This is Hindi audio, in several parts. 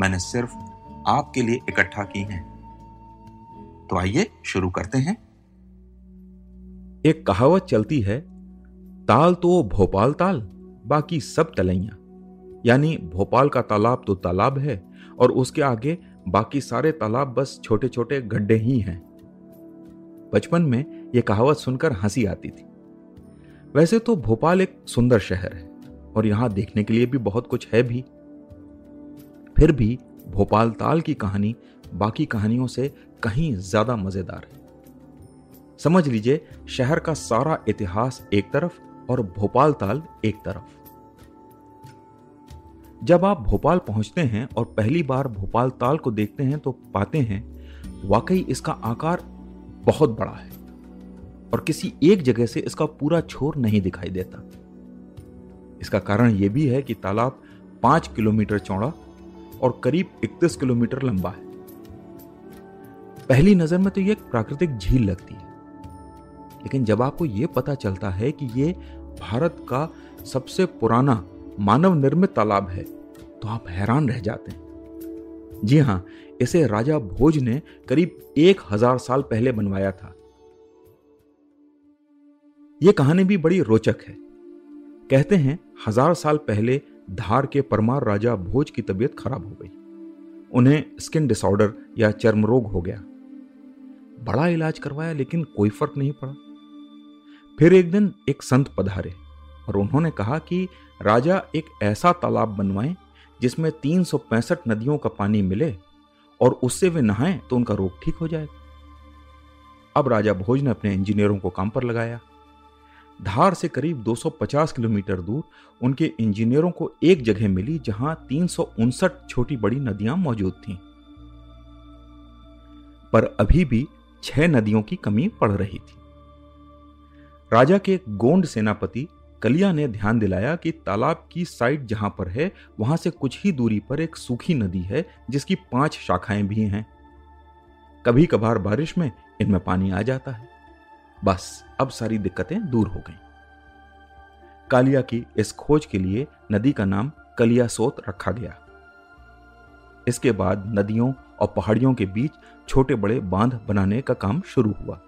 मैंने सिर्फ़ आपके लिए इकट्ठा की हैं। तो आइए शुरू करते हैं। एक कहावत चलती है, ताल तो भोपाल ताल, बाकी सब तलैया। यानी भोपाल का तालाब तो तालाब है और उसके आगे बाकी सारे तालाब बस छोटे छोटे गड्ढे ही हैं। बचपन में यह कहावत सुनकर हँसी आती थी। वैसे तो भोपाल एक सुंदर शहर है और यहाँ देखने के लिए भी बहुत कुछ है भी। फिर भी भोपाल ताल की कहानी बाकी कहानियों से कहीं ज़्यादा मज़ेदार है। समझ लीजिए, शहर का सारा इतिहास एक तरफ़ और भोपाल ताल एक तरफ़। जब आप भोपाल पहुँचते हैं और पहली बार भोपाल ताल को देखते हैं तो पाते हैं, वाकई इसका आकार बहुत बड़ा है और किसी एक जगह से इसका पूरा छोर नहीं दिखाई देता। इसका कारण यह भी है कि तालाब पाँच किलोमीटर चौड़ा और करीब 31 किलोमीटर लंबा है। पहली नज़र में तो यह प्राकृतिक झील लगती है। लेकिन जब आपको यह पता चलता है कि यह भारत का सबसे पुराना मानव निर्मित तालाब है तो आप हैरान रह जाते हैं। जी हाँ, इसे राजा भोज ने करीब एक हज़ार साल पहले बनवाया था। यह कहानी भी बड़ी रोचक है। कहते हैं, हज़ार साल पहले धार के परमार राजा भोज की तबीयत खराब हो गई। उन्हें स्किन डिसऑर्डर या चर्म रोग हो गया। बड़ा इलाज करवाया, लेकिन कोई फ़र्क नहीं पड़ा। फिर एक दिन एक संत पधारे और उन्होंने कहा कि राजा एक ऐसा तालाब बनवाएँ जिसमें तीन सौ पैंसठ नदियों का पानी मिले और उससे वे नहाएँ तो उनका रोग ठीक हो जाएगा। अब राजा भोज ने अपने इंजीनियरों को काम पर लगाया। धार से करीब 250 किलोमीटर दूर उनके इंजीनियरों को एक जगह मिली जहाँ तीन सौ उनसठ छोटी बड़ी नदियाँ मौजूद थीं। पर अभी भी छह नदियों की कमी पड़ रही थी। राजा के गोंड सेनापति कलिया ने ध्यान दिलाया कि तालाब की साइड जहाँ पर है, वहाँ से कुछ ही दूरी पर एक सूखी नदी है, जिसकी पाँच शाखाएँ भी हैं। कभी कभार बारिश में इनमें पानी आ जाता है। बस, अब सारी दिक्कतें दूर हो गईं। कालिया की इस खोज के लिए नदी का नाम कलिया सोत रखा गया। इसके बाद नदियों और पहाड़ियों के बीच छोटे बड़े बाँध बनाने का काम शुरू हुआ।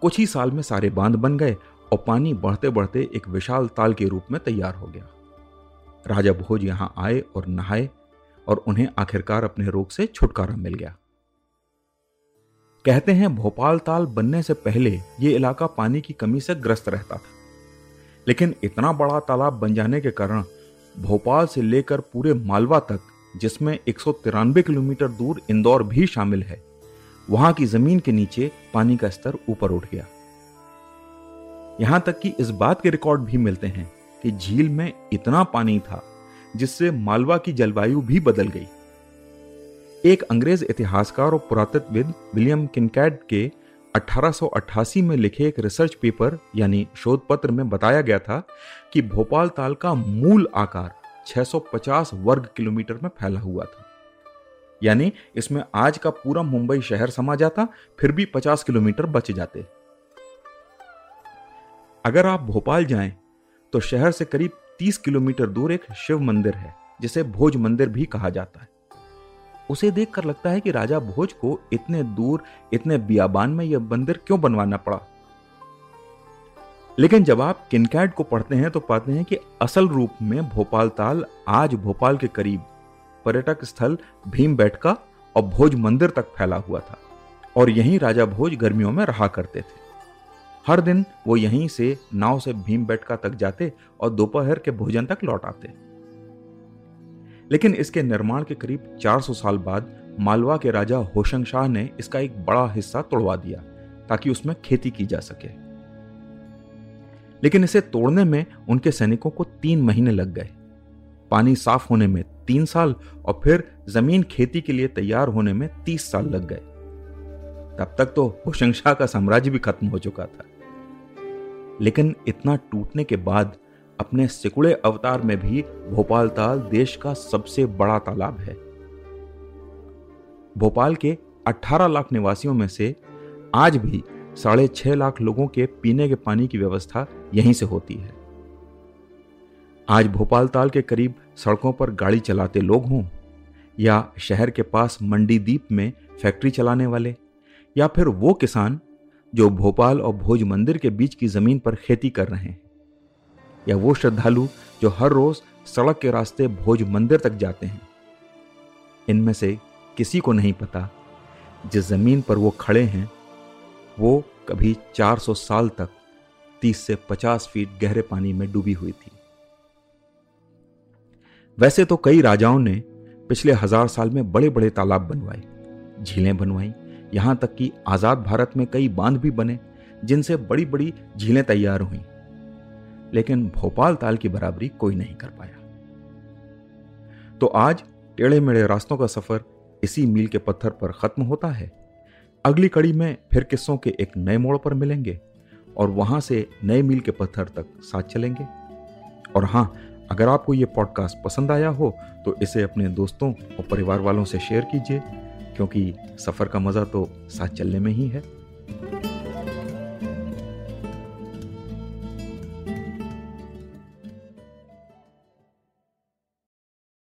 कुछ ही साल में सारे बाँध बन गए और पानी बढ़ते बढ़ते एक विशाल ताल के रूप में तैयार हो गया। राजा भोज यहाँ आए और नहाए और उन्हें आखिरकार अपने रोग से छुटकारा मिल गया। कहते हैं भोपाल ताल बनने से पहले यह इलाका पानी की कमी से ग्रस्त रहता था। लेकिन इतना बड़ा तालाब बन जाने के कारण भोपाल से लेकर पूरे मालवा तक, जिसमें एक सौ तिरानबे किलोमीटर दूर इंदौर भी शामिल है, वहाँ की ज़मीन के नीचे पानी का स्तर ऊपर उठ गया। यहाँ तक कि इस बात के रिकॉर्ड भी मिलते हैं कि झील में इतना पानी था, जिससे मालवा की जलवायु भी बदल गई। एक अंग्रेज़ इतिहासकार और पुरातत्वविद विलियम किनकैड के 1888 में लिखे एक रिसर्च पेपर, यानी शोध पत्र में बताया गया था कि भोपाल ताल का मूल आकार 650 वर्ग किलोमीटर में फैला हुआ था। यानी इसमें आज का पूरा मुंबई शहर समा जाता, फिर भी 50 किलोमीटर बच जाते। अगर आप भोपाल जाएँ तो शहर से करीब 30 किलोमीटर दूर एक शिव मंदिर है, जिसे भोज मंदिर भी कहा जाता है। उसे देखकर लगता है कि राजा भोज को इतने दूर, इतने बियाबान में यह मंदिर क्यों बनवाना पड़ा? लेकिन जब आप किनकैड को पढ़ते हैं तो पाते हैं कि असल रूप में भोपाल ताल आज भोपाल के करीब पर्यटक स्थल भीम बैठका और भोज मंदिर तक फैला हुआ था और यहीं राजा भोज गर्मियों में रहा करते थे। हर दिन वो यहीं से नाव से भीम बैठका तक जाते और दोपहर के भोजन तक लौट आते। लेकिन इसके निर्माण के करीब 400 साल बाद मालवा के राजा होशंग शाह ने इसका एक बड़ा हिस्सा तोड़वा दिया, ताकि उसमें खेती की जा सके। लेकिन इसे तोड़ने में उनके सैनिकों को तीन महीने लग गए। पानी साफ़ होने में तीन साल और फिर ज़मीन खेती के लिए तैयार होने में तीस साल लग गए। तब तक तो होशंग शाह का साम्राज्य भी खत्म हो चुका था। लेकिन इतना टूटने के बाद अपने सिकुड़े अवतार में भी भोपाल ताल देश का सबसे बड़ा तालाब है। भोपाल के 18 लाख निवासियों में से आज भी साढ़े छह लाख लोगों के पीने के पानी की व्यवस्था यहीं से होती है। आज भोपाल ताल के करीब सड़कों पर गाड़ी चलाते लोग हों, या शहर के पास मंडी दीप में फैक्ट्री चलाने वाले, या फिर वो किसान जो भोपाल और भोज मंदिर के बीच की ज़मीन पर खेती कर रहे हैं। या वो श्रद्धालु जो हर रोज सड़क के रास्ते भोज मंदिर तक जाते हैं। इनमें से किसी को नहीं पता, जिस ज़मीन पर वो खड़े हैं, वो कभी 400 साल तक 30 से 50 फीट गहरे पानी में डूबी हुई थी। वैसे तो कई राजाओं ने पिछले हज़ार साल में बड़े बड़े तालाब बनवाए, झीलें बनवाई, यहाँ तक कि आज़ाद भारत में कई बाँध भी बने, जिनसे बड़ी बड़ी झीलें तैयार हुई। लेकिन भोपाल ताल की बराबरी कोई नहीं कर पाया। तो आज टेढ़े मेढ़े रास्तों का सफ़र इसी मील के पत्थर पर खत्म होता है। अगली कड़ी में फिर किस्सों के एक नए मोड़ पर मिलेंगे और वहाँ से नए मील के पत्थर तक साथ चलेंगे। और हाँ अगर आपको ये पॉडकास्ट पसंद आया हो तो इसे अपने दोस्तों और परिवार वालों से शेयर कीजिए, क्योंकि सफ़र का मज़ा तो साथ चलने में ही है।